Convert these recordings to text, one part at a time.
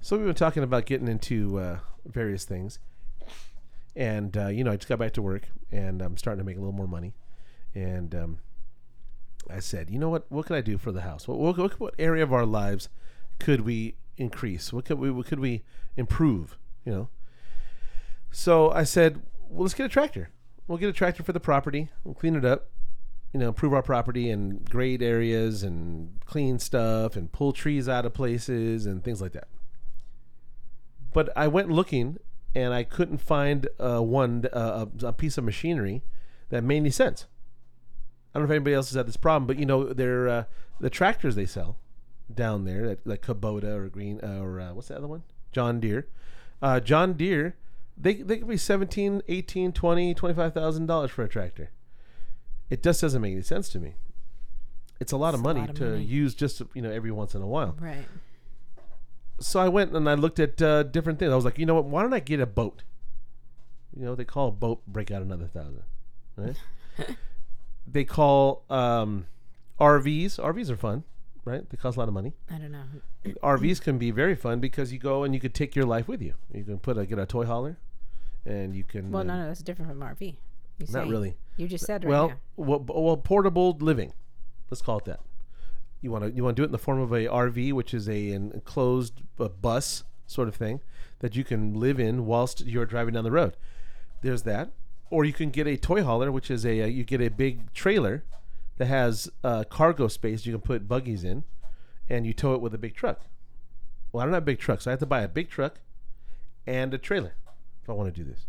So we've been talking about getting into uh, various things, and uh, you know, I just got back to work, and I'm starting to make a little more money, and um, I said, you know what? What can I do for the house? What, what, what area of our lives could we increase? What could we what could we improve? You know. So I said, well, let's get a tractor. We'll get a tractor for the property. We'll clean it up. You know, improve our property and grade areas and clean stuff and pull trees out of places and things like that. But I went looking and I couldn't find uh, one uh, a, piece of machinery that made any sense. I don't know if anybody else has had this problem, but you know, they're uh, the tractors they sell down there, like, like Kubota or Green uh, or uh, what's the other one? John Deere. Uh, John Deere, they they could be 17, 18, 20, 25,000 dollars for a tractor. It just doesn't make any sense to me. It's a lot It's of money lot of to money. use just you know every once in a while. Right. So I went and I looked at uh, different things. I was like, you know what? Why don't I get a boat? You know, they call a boat break out another thousand, right? they call um, RVs. RVs are fun, right? They cost a lot of money. I don't know. RVs can be very fun because you go and you could take your life with you. You can put a get a toy hauler, and you can. Well, uh, no, no, that's different from RV. You not really. You just said right well, now. well, well, portable living. Let's call it that. You want to you want to do it in the form of a RV, which is a an enclosed uh, bus sort of thing that you can live in whilst you're driving down the road. There's that, or you can get a toy hauler, which is a uh, you get a big trailer that has uh, cargo space you can put buggies in, and you tow it with a big truck. Well, I don't have a big truck, so I have to buy a big truck and a trailer if I want to do this.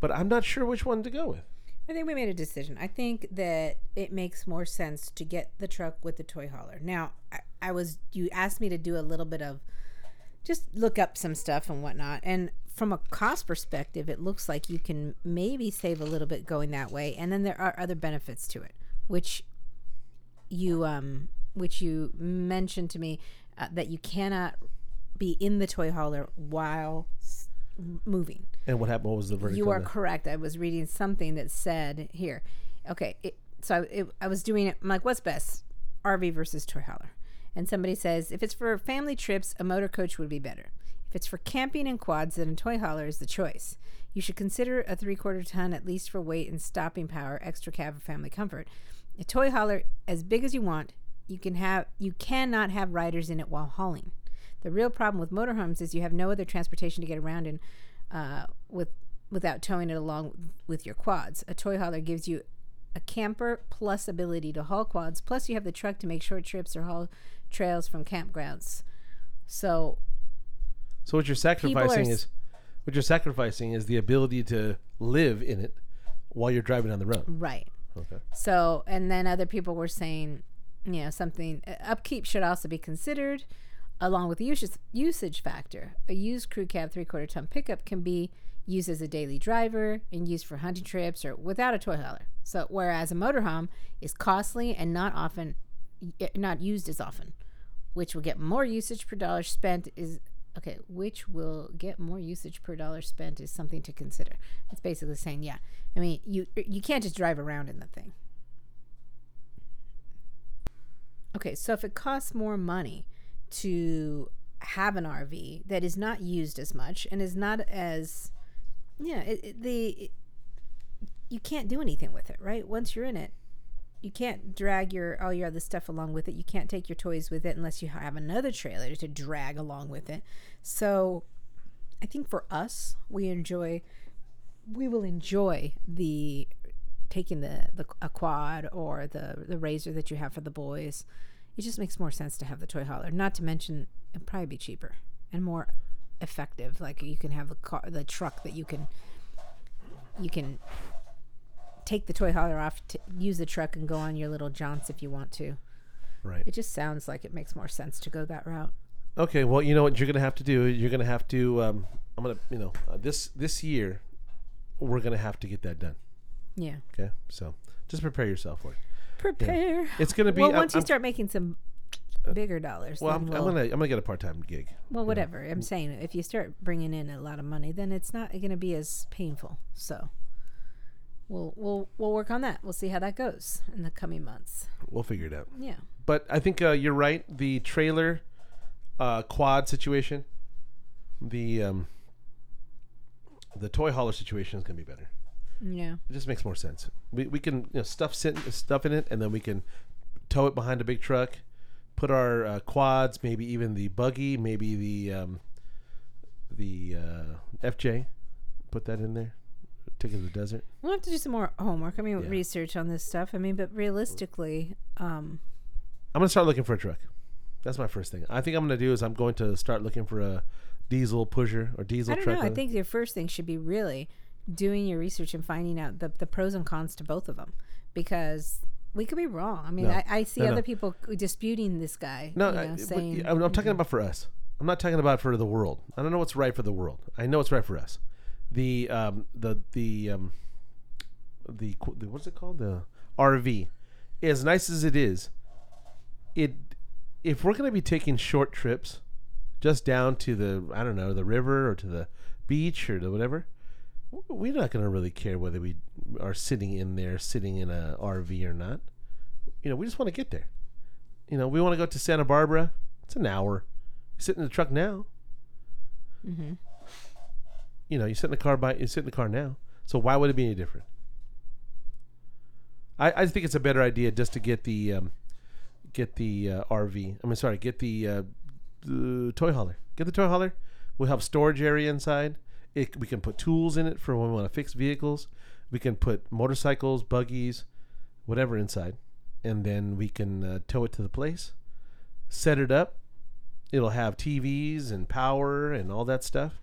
But I'm not sure which one to go with. I think we made a decision. I think that it makes more sense to get the truck with the toy hauler. Now, I, I was you asked me to do a little bit of just look up some stuff and whatnot, and from a cost perspective, it looks like you can maybe save a little bit going that way, and then there are other benefits to it, which you um which you mentioned to me uh, that you cannot be in the toy hauler while moving. And what happened? What was the verdict? You are that? correct. I was reading something that said here. Okay, it, so I, it, I was doing it. I'm like, what's best, RV versus toy hauler? And somebody says if it's for family trips, a motor coach would be better. If it's for camping and quads, then a toy hauler is the choice. You should consider a three quarter ton at least for weight and stopping power, extra cab for family comfort. A toy hauler as big as you want, you can have you cannot have riders in it while hauling. The real problem with motorhomes is you have no other transportation to get around in uh, with without towing it along with your quads. A toy hauler gives you a camper plus ability to haul quads. Plus, you have the truck to make short trips or haul trails from campgrounds. So So what you're sacrificing s- is what you're sacrificing is the ability to live in it while you're driving on the road. right. Okay. So and then other people were saying, you know, something uh, upkeep should also be considered, along with the usage usage factor. A used crew cab three quarter ton pickup can be used as a daily driver and used for hunting trips or without a toy hauler. So whereas a motorhome is costly and not often eh, not used as often, which will get more usage per dollar spent is okay, which will get more usage per dollar spent is something to consider. It's basically saying, yeah, I mean, you eh, you can't just drive around in the thing. Okay, so if it costs more money to have an RV that is not used as much and is not as yeah, it, it- the it- you can't do anything with it, right? Once you're in it, you can't drag your all your other stuff along with it. You can't take your toys with it unless you have another trailer to drag along with it. So, I think for us, we enjoy we will enjoy the taking the the a quad or the the razor that you have for the boys. It just makes more sense to have the toy hauler. Not to mention, it'd probably be cheaper and more effective. Like you can have the car, the truck that you can you can take the toy hauler off, to use the truck, and go on your little jaunts if you want to. Right. It just sounds like it makes more sense to go that route. Okay. Well, you know what you're gonna have to do. You're gonna have to. Um, I'm gonna. You know, uh, this this year, we're gonna have to get that done. Yeah, Okay. So just prepare yourself for it. Prepare. It's gonna be. well, I'm- once you start making some bigger dollars, Well, I'm, we'll, I'm gonna. I'm gonna get a part time gig. well, whatever. I'm saying if you start bringing in a lot of money, then it's not going to be as painful. So, we'll we'll we'll work on that. We'll see how that goes in the coming months. We'll figure it out. Yeah. But I think uh, you're right. The trailer, uh, quad situation, the um, the toy hauler situation is gonna be better. Yeah. It just makes more sense. We, we can you know stuff sit, stuff in it, and then we can tow it behind a big truck, put our uh, quads, maybe even the buggy, maybe the um, the uh, FJ, put that in there, take it to the desert. We'll have to do some more homework. I mean, Yeah. research on this stuff. I mean, but realistically, um, I'm gonna start looking for a truck. That's my first thing. I think I'm gonna do is I'm going to start looking for a diesel pusher or diesel I don't truck. know. I think your first thing should be really doing your research and finding out the, the pros and cons to both of them because we could be wrong. I mean, No. I, I see No, no. other people disputing this guy. No, you I, know, but saying, I'm, I'm talking about for us. I'm not talking about for the world. I don't know what's right for the world. I know what's right for us. The um the the um the, the what's it called the RV, as nice as it is, it if we're gonna be taking short trips, just down to the I don't know the river or to the beach or the whatever, we're not gonna really care whether we are sitting in there, sitting in a RV or not. You know, we just want to get there. You know, we want to go to Santa Barbara. It's an hour. You sit in the truck now. hmm You know, you sit in the car by you sit in the car now. So why would it be any different? I, I think it's a better idea just to get the um, get the uh, RV. I mean, sorry, get the, uh, the toy hauler. Get the toy hauler. We'll have storage area inside. It, we can put tools in it for when we want to fix vehicles. We can put motorcycles, buggies, whatever inside, and then we can uh, tow it to the place, set it up. It'll have TVs and power and all that stuff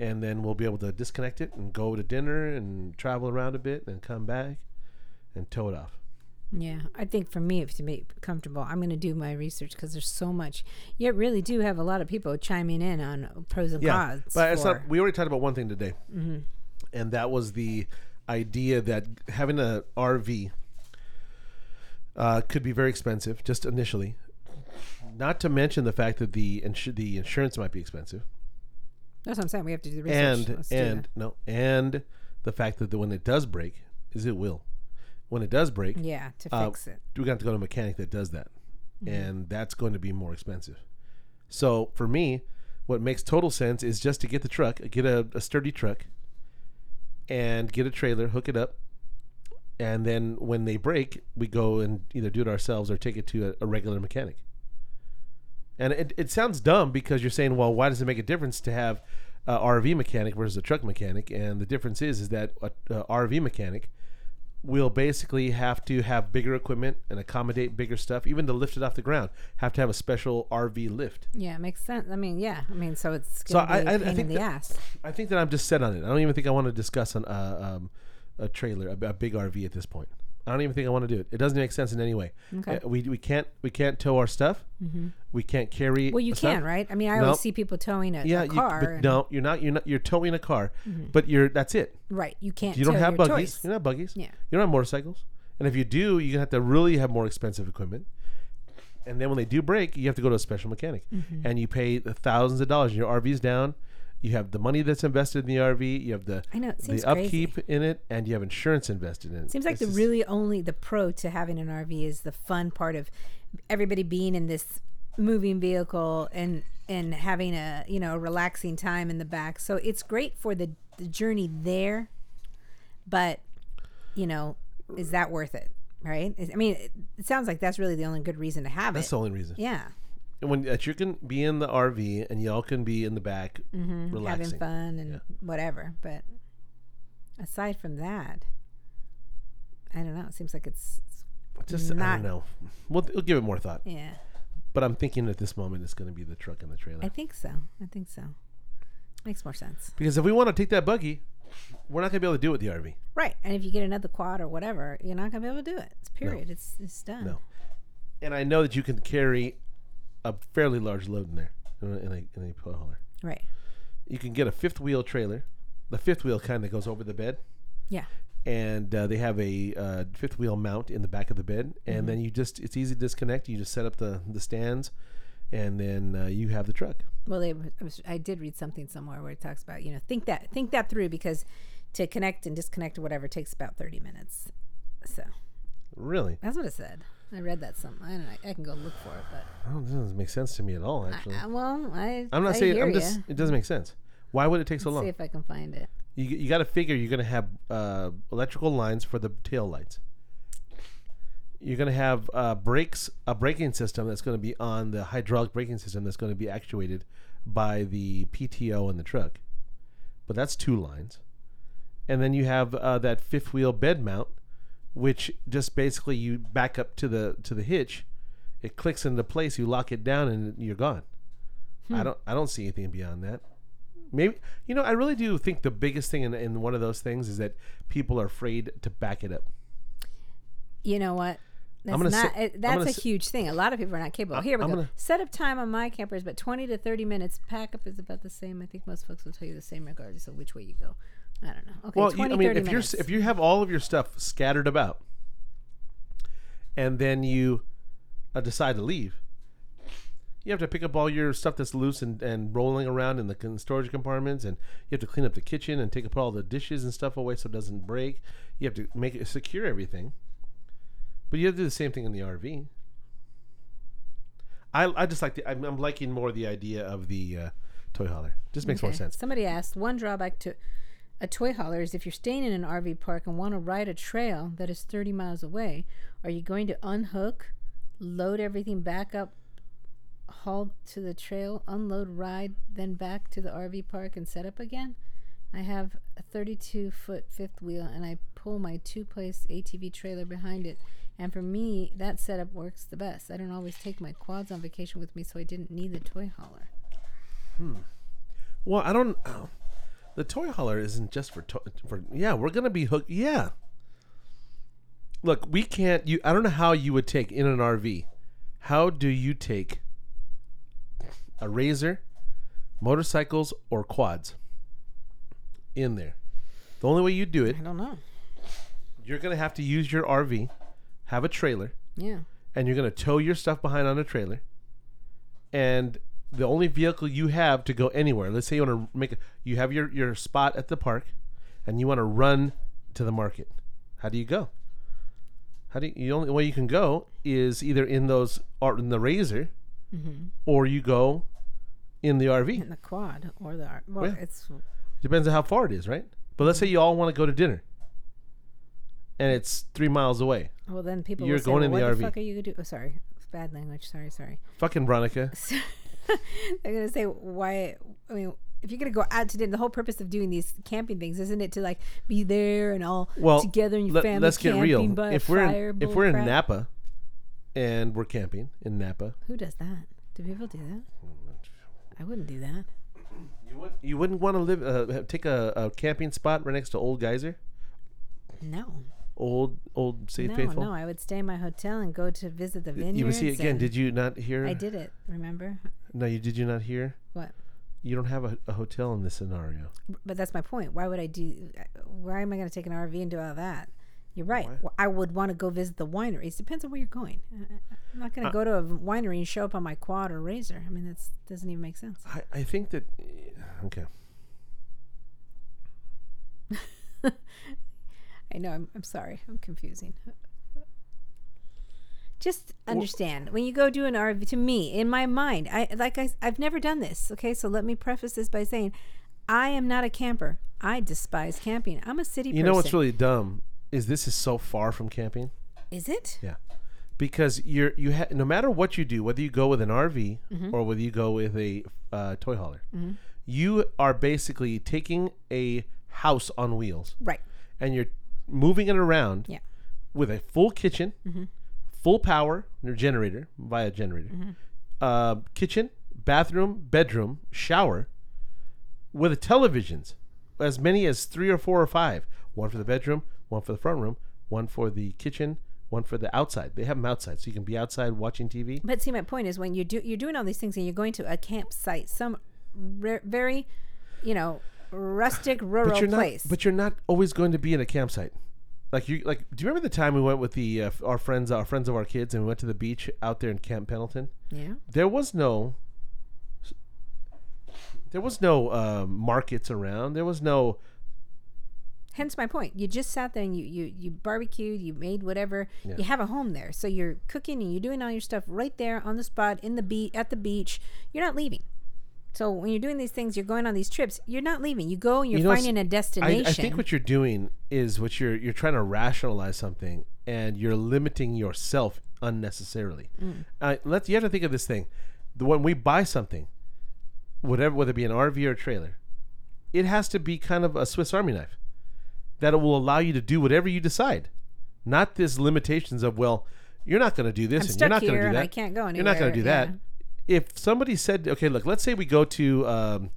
and then we'll be able to disconnect it and go to dinner and travel around a bit and come back and tow it off. Yeah, I think for me, if to be comfortable, I'm going to do my research because there's so much. You really do have a lot of people chiming in on pros and cons. but it's for- not. We already talked about one thing today, Mhm. and that was the idea that having an RV uh, could be very expensive just initially. Not to mention the fact that the insu- the insurance might be expensive, That's what I'm saying. We have to do the research. and Let's and no, and the fact that the, when it does break, is it will, when it does break, yeah, to uh, fix it. we're going to to go to a mechanic that does that. Mm-hmm. And that's going to be more expensive. So for me, what makes total sense is just to get the truck, get a, a sturdy truck, and get a trailer, hook it up. And then when they break, we go and either do it ourselves or take it to a, a regular mechanic. And it, it sounds dumb because you're saying, well, why does it make a difference to have a RV mechanic versus a truck mechanic? And the difference is, is that a, a RV mechanic will basically have to have bigger equipment and accommodate bigger stuff, even to lift it off the ground. Have to have a special RV lift. Yeah, it makes sense. I mean, yeah. I mean, so it's So I- I- a I think the that- ass. I think that I'm just set on it. I don't even think I want to discuss an, uh, um, a trailer, a, a big RV at this point. I don't even think I want to do it. It doesn't make sense in any way. Okay. Uh, we, we can't we can't tow our stuff. hmm We can't carry. Well, you stuff. can, right? I mean, I No. always see people towing a, Yeah, a you, car. but and- no, you're not. You're not. You're towing a car, Mhm. but you're. That's it. Right. You can't You don't tow have your buggies. toys. You're not have buggies. Yeah. You don't have motorcycles. And if you do, gonna have to really have more expensive equipment. And then when they do break, you have to go to a special mechanic, Mhm. and you pay the thousands of dollars. Your RV's down. You have the money that's invested in the RV. You have the I know. The crazy. upkeep in it, and you have insurance invested in it. Seems like It's the really only the pro to having an RV is the fun part of everybody being in this moving vehicle and and having a you know a relaxing time in the back. So it's great for the, the journey there, but you know, is that worth it? Right? I mean, it, it sounds like that's really the only good reason to have That's it. That's the only reason. Yeah, when that you can be in the RV and y'all can be in the back hmm having fun and Yeah. whatever. But aside from that, I don't know. It seems like it's Just I don't know. We'll, we'll give it more thought. yeah. But I'm thinking at this moment it's going to be the truck and the trailer. I think so. I think so. Makes more sense. Because if we want to take that buggy, we're not going to be able to do it with the RV. Right. And if you get another quad or whatever, you're not going to be able to do it. It's period. It's, it's done. No. And I know that you can carry a fairly large load in there in a, in a, tow hauler. Right. You can get a fifth wheel trailer. The fifth wheel kind of goes over the bed. Yeah. And uh, they have a uh, fifth wheel mount in the back of the bed, and Mm-hmm. then you just it's easy to disconnect. You just set up the the stands, and then uh, you have the truck. Well, they, I, was, I did read something somewhere where it talks about, you know, think that think that through because to connect and disconnect or whatever takes about 30 minutes. So Really? that's what it said. I read that something. I don't know. I can go look for it, but Oh, that doesn't make sense to me at all. Actually, I, I- well, I I'm not I saying. I'm just. It doesn't make sense. Why would it take so Let's long? See if I can find it. You, you got to figure you're going to have uh, electrical lines for the tail lights. You're going to have uh, brakes, a braking system that's going to be on the hydraulic braking system that's going to be actuated by the PTO in the truck. But that's two lines. And then you have uh, that fifth wheel bed mount, which just basically you back up to the to the hitch, it clicks into place, you lock it down, and you're gone. I hmm. don't I don't see anything beyond that. Maybe you know I really do think the biggest thing in, in one of those things is that people are afraid to back it up. You know what? That's not. Eh, say- it, that's a huge thing. A lot of people are not capable. Here we I'm go. gonna- Set up time on my camper is about twenty to thirty minutes. Pack up is about the same. I think most folks will tell you the same regardless of which way you go. I don't know. Okay, well, you, 20, I mean, if minutes. you're if you have all of your stuff scattered about, and then you uh, decide to leave, you have to pick up all your stuff that's loose and, and rolling around in the con- storage compartments, and you have to clean up the kitchen and take up all the dishes and stuff away so it doesn't break. You have to make it secure everything, but you have to do the same thing in the RV. I, I just like the I'm, I'm liking more the idea of the uh, toy hauler. Just makes more sense. Somebody asked one drawback to a toy hauler is if you're staying in an RV park and want to ride a trail that is 30 miles away, are you going to unhook, load everything back up, haul to the trail, unload, ride, then back to the RV park and set up again? I have a 32 foot fifth wheel and I pull my two place ATV trailer behind it. And for me, that setup works the best. I don't always take my quads on vacation with me, so I didn't need the toy hauler. Hmm. Well, I don't. Oh, the toy hauler isn't just for to- for. Yeah, we're gonna be hooked. Yeah. Look, we can't. You. I don't know how you would take in an RV. How do you take a razor, motorcycles, or quads in there? The only way you do it, I don't know. you're gonna have to use your RV, have a trailer, Yeah. and you're to tow your stuff behind on a trailer. And the only vehicle you have to go anywhere, let's say you want to make a, you have your, your spot at the park and you want to run to the market. How do you go? How do you, the only way you can go is either in those or in the razor mm-hmm. or you go in the RV. in the quad or the well, Yeah. it's Depends on how far it is, right? But let's say mm-hmm. you all want to go to dinner and it's three miles away. well then people You're will say, going well, in the what the RV. fuck are you do? Oh, sorry, bad language. Sorry, sorry. Fucking Veronica. They're gonna say why? I mean, if you're gonna go out to dinner, the whole purpose of doing these camping things isn't it to like be there and all well, together and your let- family let's get real. If we're in, if we're in? Napa, and we're camping in Napa, who does that? Do people do that? I wouldn't do that. you would you wouldn't want to live uh, take a, a camping spot right next to Old Geyser, No, old old Safe no, Faithful. no. I would stay in my hotel and go to visit the vineyards. you see again. Did you not hear? I did it. Remember No, you did you not hear? what? You don't have a, a hotel in this scenario. But that's my point. Why would I do? Why am I going to take an RV and do all that? You're right. Well, I would want to go visit the wineries. Depends on where you're going. Uh, I'm not going to go to a winery and show up on my quad or razor. I mean, that doesn't even make sense. I, I think that okay. I know. I'm, I'm sorry. I'm confusing. Just understand when you go do an RV. To me, in my mind, I like I, I've never done this. Okay, so let me preface this by saying, I am not a camper. I despise camping. I'm a city. You person. know what's really dumb is this is so far from camping. is it? Yeah, because you're you ha- no matter what you do, whether you go with an RV Mm-hmm. or whether you go with a uh, toy hauler, you are basically taking a house on wheels Right. and you're moving it around Yeah. with a full kitchen, full power, your generator via generator, uh, kitchen, bathroom, bedroom, shower, with a televisions, as many as three or four or five. One for the bedroom, one for the front room, one for the kitchen, one for the outside. They have them outside, so you can be outside watching TV. But see, my point is when you do you're doing all these things and you're going to a campsite, some re- very, you know, rustic rural But you're not. place. But you're not always going to be in a campsite. Like you, like. Do you remember the time we went with the uh, our friends, our friends of our kids, and we went to the beach out there in Camp Pendleton? yeah. there was no there was no uh, markets around there was no hence my point. You just sat there and you you you barbecued, you made whatever. Yeah. You have a home there, so you're cooking and you're doing all your stuff right there on the spot in the beach at the beach. You're not leaving. So when you're doing these things, you're going on these trips. You're not leaving. You go and you're You know, finding a destination. I think what you're doing is what you're you're trying to rationalize something and you're limiting yourself unnecessarily. Mm. Uh, let's you have to think of this thing. The when we buy something, whatever whether it be an RV or a trailer, it has to be kind of a Swiss Army knife that it will allow you to do whatever you decide. Not this limitations of well, you're not going to do this I'm and you're not going to do that. I can't go anywhere. You're not going to do that. If somebody said, okay, look, let's say we go to, um,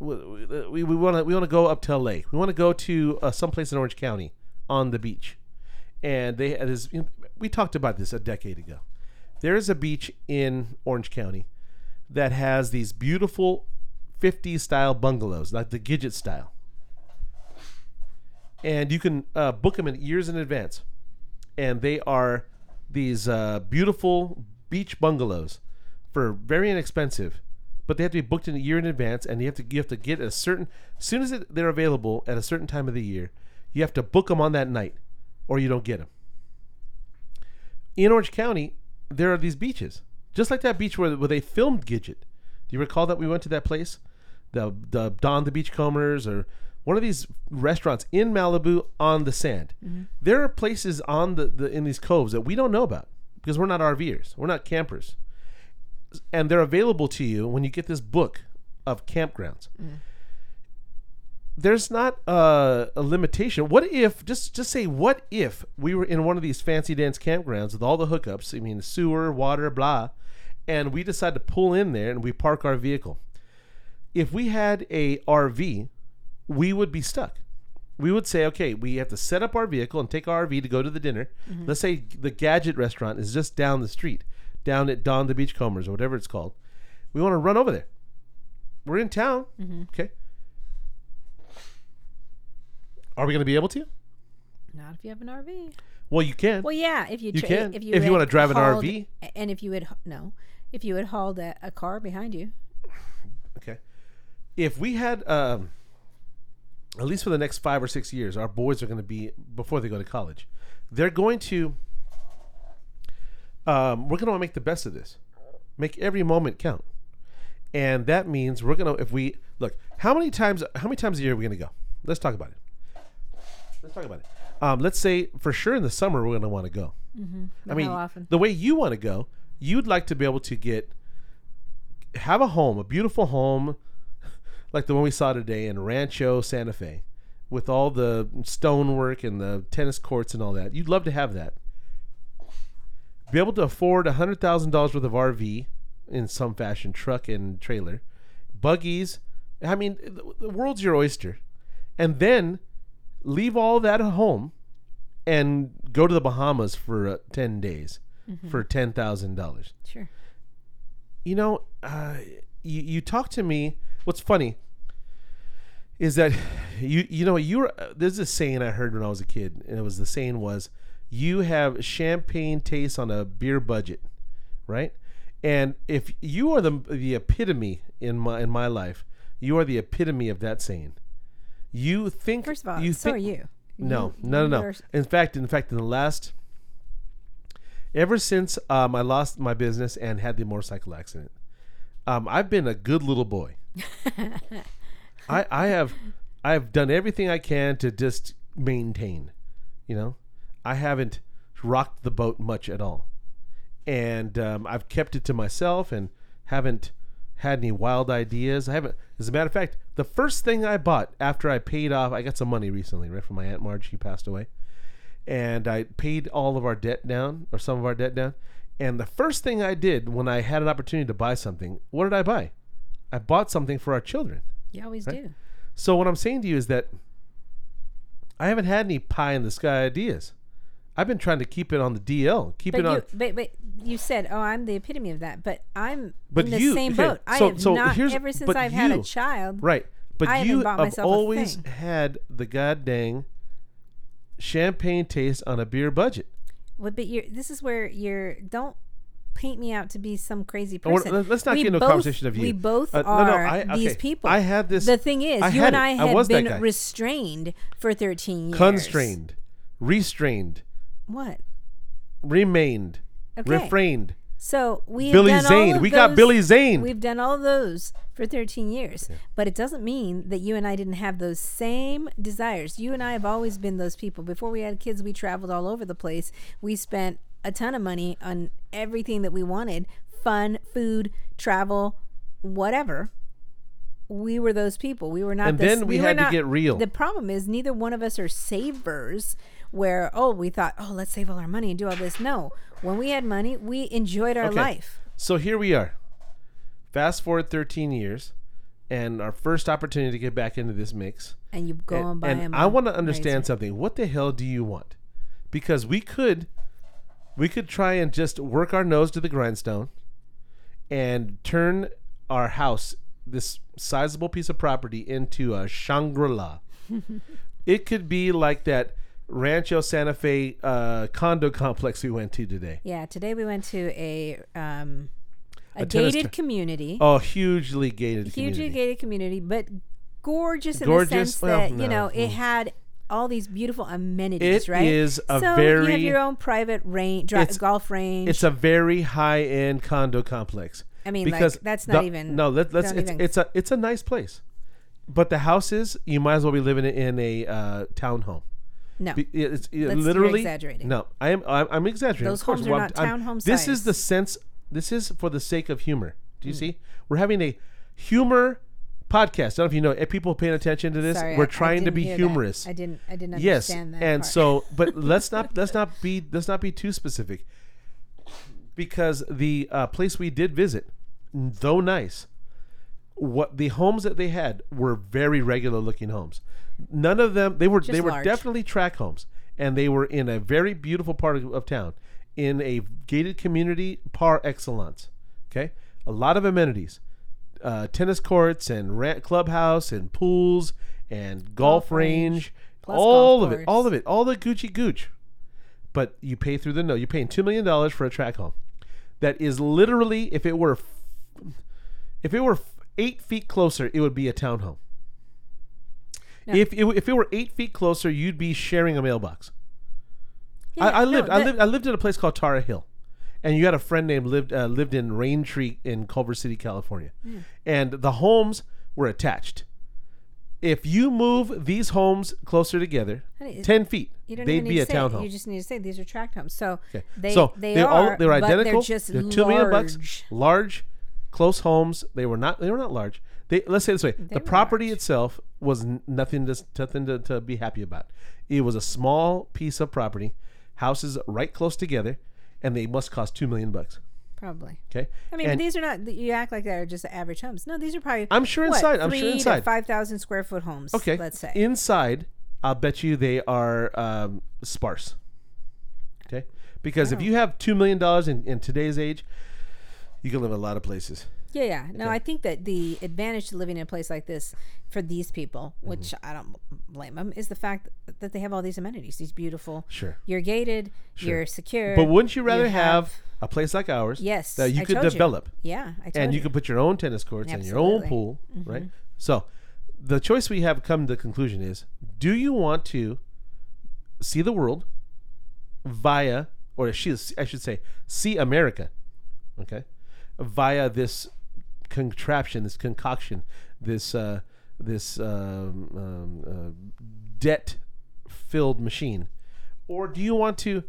we we want to we want to go up to LA. We want to go to uh, someplace in Orange County on the beach, and they is we talked about this a decade ago. There is a beach in Orange County that has these beautiful 50s style bungalows, like the Gidget style, and you can uh, book them in years in advance, and they are these uh, beautiful beach bungalows for very inexpensive, but they have to be booked in a year in advance, and you have to you have to get a certain as soon as they're available at a certain time of the year, you have to book them on that night, or you don't get them. In Orange County, there are these beaches, just like that beach where, where they filmed Gidget. Do you recall that we went to that place, the the Don the Beachcombers, or one of these restaurants in Malibu on the sand? Mm-hmm. There are places on the, the in these coves that we don't know about because we're not RVers, we're not campers and they're available to you when you get this book of campgrounds. There's not a, a limitation. What if just just say what if we were in one of these fancy dance campgrounds with all the hookups? I mean, sewer, water, blah, and we decide to pull in there and we park our vehicle. If we had a RV, we would be stuck. We would say, okay, we have to set up our vehicle and take our RV to go to the dinner. Mm-hmm. Let's say the Gadget restaurant is just down the street, down at Don the Beachcombers or whatever it's called. We want to run over there. We're in town. Okay. Are we going to be able to? Not if you have an RV. Well, you can. Well, yeah, if you You can. if you If you wanna drive an hauled- RV. and if you had no, if you had hauled a, a car behind you, Okay. If we had, um, at least for the next five or six years, our boys are going to be before they go to college. They're going to. Um, we're going to make the best of this. Make every moment count, and that means we're going to. If we look, how many times? How many times a year are we going to go? Let's talk about it. Let's talk about it. Um, let's say for sure in the summer we're going to want to go. I mean, often? the way you want to go, you'd like to be able to get have a home, a beautiful home, like the one we saw today in Rancho Santa Fe, with all the stonework and the tennis courts and all that. You'd love to have that. Be able to afford a hundred thousand dollars worth of RV in some fashion, truck and trailer, buggies. I mean, the- world's your oyster, and then leave all that at home and go to the Bahamas for uh, ten days for ten thousand dollars Sure. you know, uh, you you talk to me. What's funny is that you you know you were there's this saying I heard when I was a kid, and it was the saying was you have champagne taste on a beer budget, right? And if you are the the epitome in my in my life, you are the epitome of that saying. You think First of all, you so think, are you. no, You- no, no, no. In fact, in fact, in the last, ever since um, I lost my business and had the motorcycle accident, um, I've been a good little boy. I, I have, I have done everything I can to just maintain. You know, I haven't rocked the boat much at all, and um, I've kept it to myself and haven't had any wild ideas. I haven't. As a matter of fact, the first thing I bought after I paid off, I got some money recently, right from my aunt Marge. She passed away, and I paid all of our debt down, or some of our debt down. And the first thing I did when I had an opportunity to buy something, what did I buy? I bought something for our children. You always Right? do. So what I'm saying to you is that I haven't had any pie in the sky ideas. I've been trying to keep it on the DL, keep But it on. you, but, but you said, "Oh, I'm the epitome of that." But I'm But in the you- same okay, boat. I so- have so not here's- ever since I've had a child. Right. But I you have always had the goddamn champagne taste on a beer budget. Well, but you're. This is where you're. Don't paint me out to be some crazy person. let- let's not We get into a both- conversation of you. We both Uh, no, no, are I- these okay. people. I had this- The thing is, I you and it. I I had was been restrained for 13 years. Constrained, restrained, What? remained, Okay. refrained. So we Billy Zane. We got Billy Zane. We've done all those for 13 years, but it doesn't mean that you and I didn't have those same desires. You and I have always been those people. Before we had kids, we traveled all over the place. We spent a ton of money on everything that we wanted fun, food, travel, whatever. We were those people. We were not. And this, then we were had to get real. The problem is neither one of us are savers. Where oh we thought oh let's save all our money and do all this. No, when we had money, we enjoyed our Okay. life. So here we are. Fast forward 13 years, and our first opportunity to get back into this mix. and you go and and buy and. I want to understand razor. something. What the hell do you want? Because we could, we could try and just work our nose to the grindstone, and turn our house, this sizable piece of property, into a Shangri La. it could be like that Rancho Santa Fe uh, condo complex we went to today. Yeah, today we went to a um, a, A gated community, Oh, hugely gated hugely community. gated community, but gorgeous in Gorgeous? the sense Well, that you no. know it Mm. had all these beautiful amenities. It right? is a so you have your own private range, dri- golf range. It's a very high end condo complex. I mean, because like that's not the- even no. Let, let's it's, even- it's a it's a nice place, but the houses you might as well be living in a uh, townhome. No. Be- It's it Let's- you're literally exaggerating. No, I am I'm, I'm exaggerating. Those of course. homes are Well, not I'm- townhome This is the sense. This is for the sake of humor. Do you see? We're having a humor podcast. I don't know if you know. If people paying attention to this, Sorry, we're I trying to didn't be hear that. humorous. I didn't. I didn't yes understand that. and part. so but let's not let's not be let's not be too specific because the uh, place we did visit though nice what the homes that they had were very regular looking homes none of them they were they Just were large. definitely track homes and they were in a very beautiful part of, of town in a gated community par excellence okay a lot of amenities uh, tennis courts and rant clubhouse and pools and golf, Golf range, range, plus all golf of it, all of it, all the Gucci gooch. But you pay through the no. You're paying two million dollars for a track home. That is literally, if it were, f- if it were f- eight feet closer, it would be a townhome. No. If it, if it were eight feet closer, you'd be sharing a mailbox. Yeah, I, I no, lived, I lived, I lived in a place called Tara Hill, and you had a friend named lived uh, lived in Rain Tree in Culver City, California, and the homes were attached. If you move these homes closer together, Honey, ten feet, they'd be a to townhome. You just need to say these are tract homes. So Okay. they so they they're are all they were but identical. They're just They're two million bucks, large. large, close homes. They were not. They were not large. They let's say this way: the property large. itself was nothing to nothing to, to be happy about. It was a small piece of property, houses right close together, and they must cost two million bucks. Probably. Okay. I mean, And these are not. You act like they're just average homes. No, these are probably. I'm sure what, inside- I'm sure inside. Five thousand square foot homes. okay. Let's say. inside, I'll bet you they are um, sparse. Okay. Because if Oh. you have two million dollars in, in today's age, you can live in a lot of places. Yeah, yeah. No, I think that the advantage to living in a place like this for these people, Mm-hmm. which I don't blame them, is the fact that they have all these amenities. These beautiful. Sure. You're gated. You're secure. But wouldn't you rather have, have- a place like ours Yes. that you I could develop Yeah, I told and you you. could put your own tennis courts and your own Absolutely. Mm-hmm. pool, right? So the choice we have come to the conclusion is do you want to see the world via or should I should say see America, okay? Via this contraption, this concoction, this uh, this um, um, uh, debt filled machine, or do you want to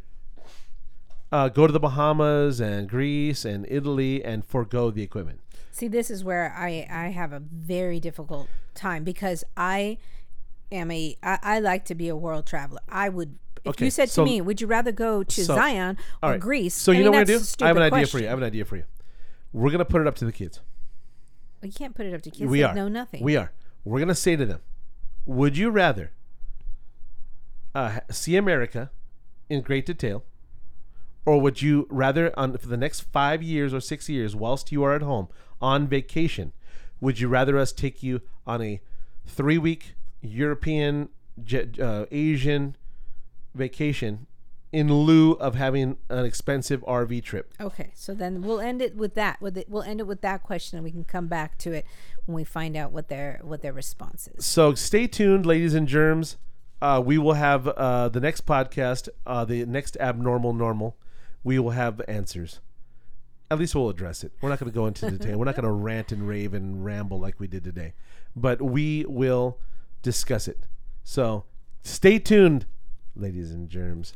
uh, go to the Bahamas and Greece and Italy and forego the equipment? See, this is where I I have a very difficult time because I am a I, I like to be a world traveler. I would if Okay, you said to so- me, would you rather go to so- Zion or right. Greece? So I you mean, know what we're that's gonna a do? I have an idea for you. I have an idea for you. We're gonna put it up to the kids. You can't put it up to kids we that are. know nothing. We are. We're gonna say to them, "Would you rather uh, see America in great detail, or would you rather, on for the next five years or six years, whilst you are at home on vacation, would you rather us take you on a three-week European, uh, Asian vacation in lieu of having an expensive RV trip. Okay, so then we'll end it with that. With it, we'll end it with that question, and we can come back to it when we find out what their what their response is. So stay tuned, ladies and germs. Uh, we will have uh, the next podcast, uh, the next abnormal normal. We will have answers. At least we'll address it. We're not going to go into detail. We're not going to rant and rave and ramble like we did today, but we will discuss it. So stay tuned, ladies and germs.